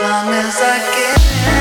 long as I can.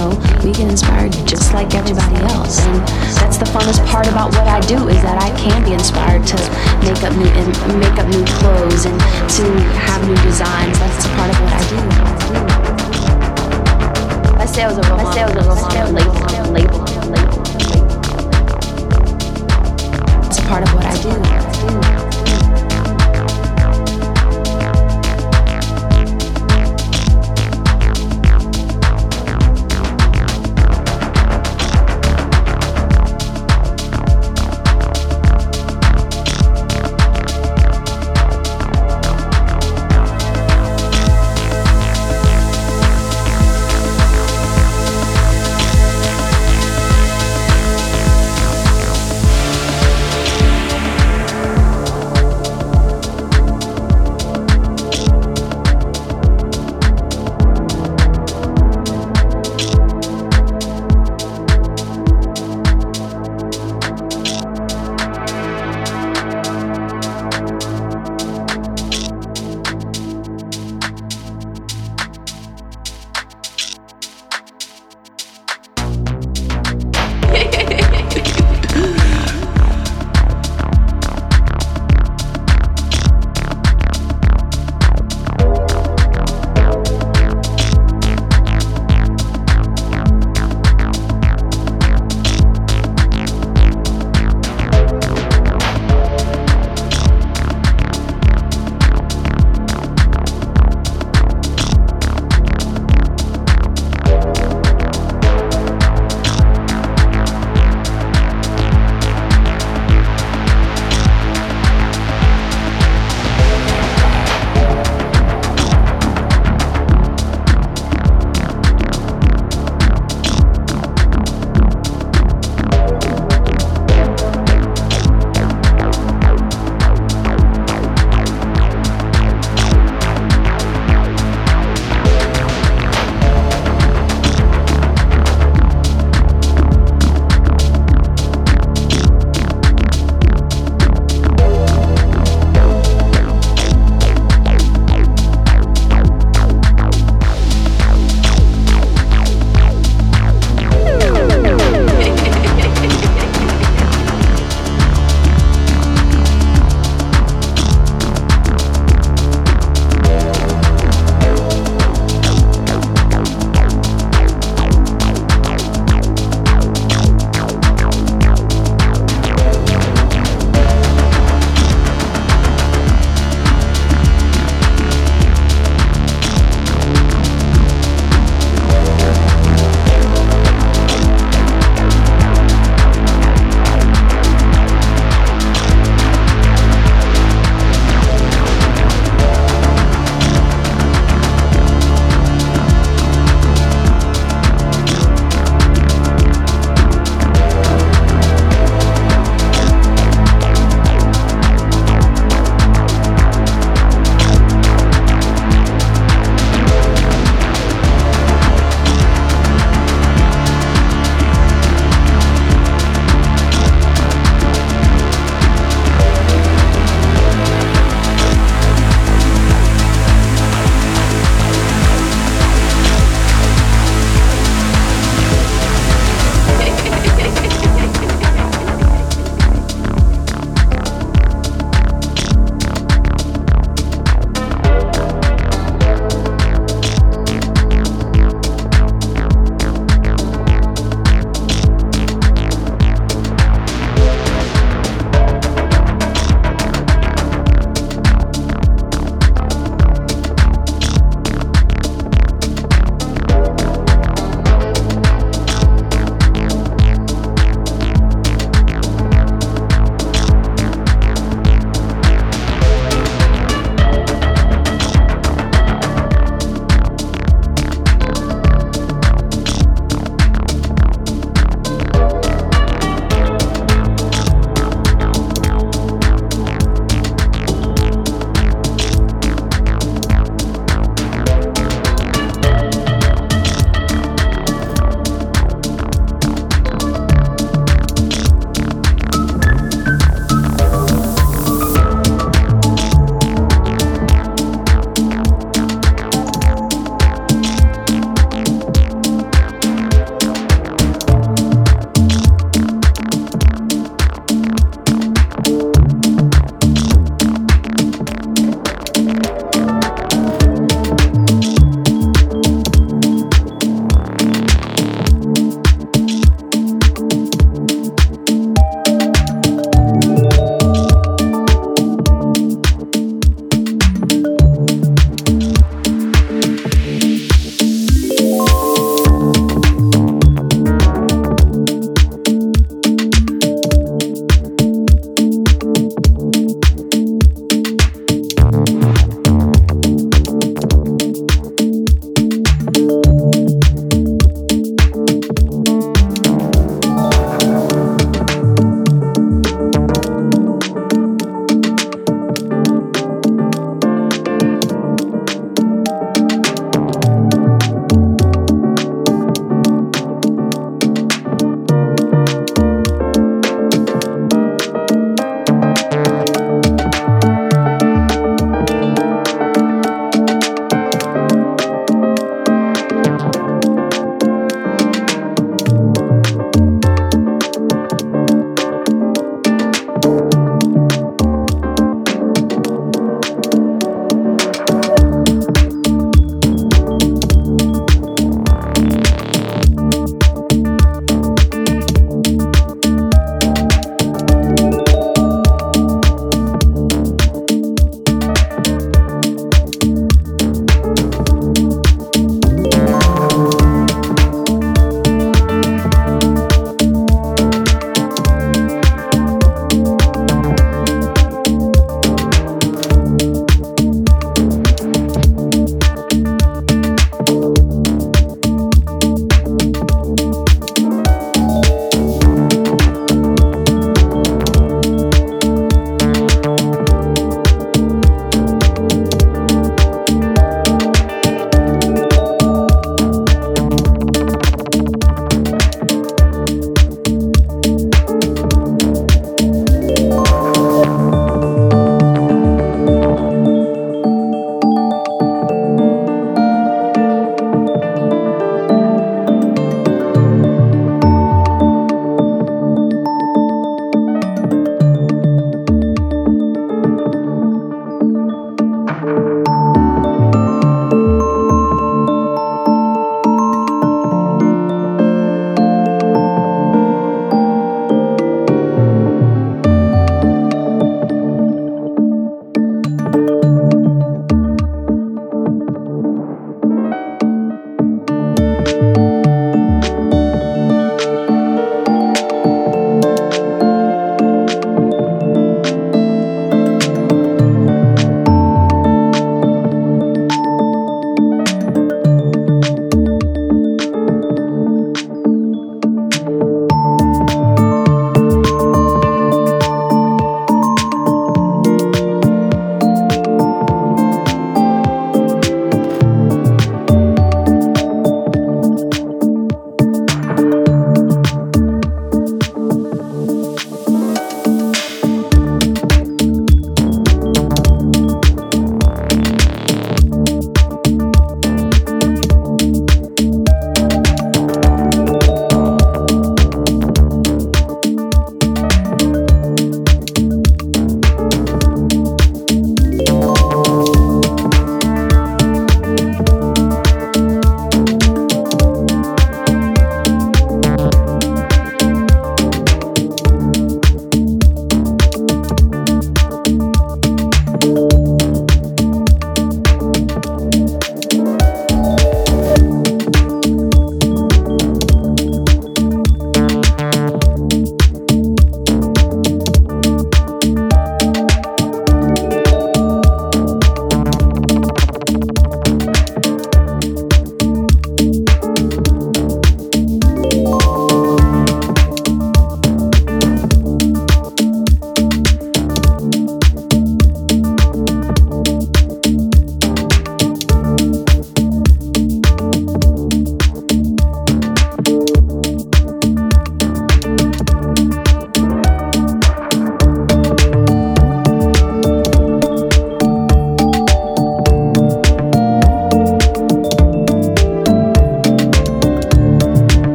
know, we get inspired just like everybody else. And that's the funnest part about what I do is that I can be inspired to make up new make up new clothes and to have new designs. That's part of what I do. My sales are my sales are label label label. It's a part of what I do. I do.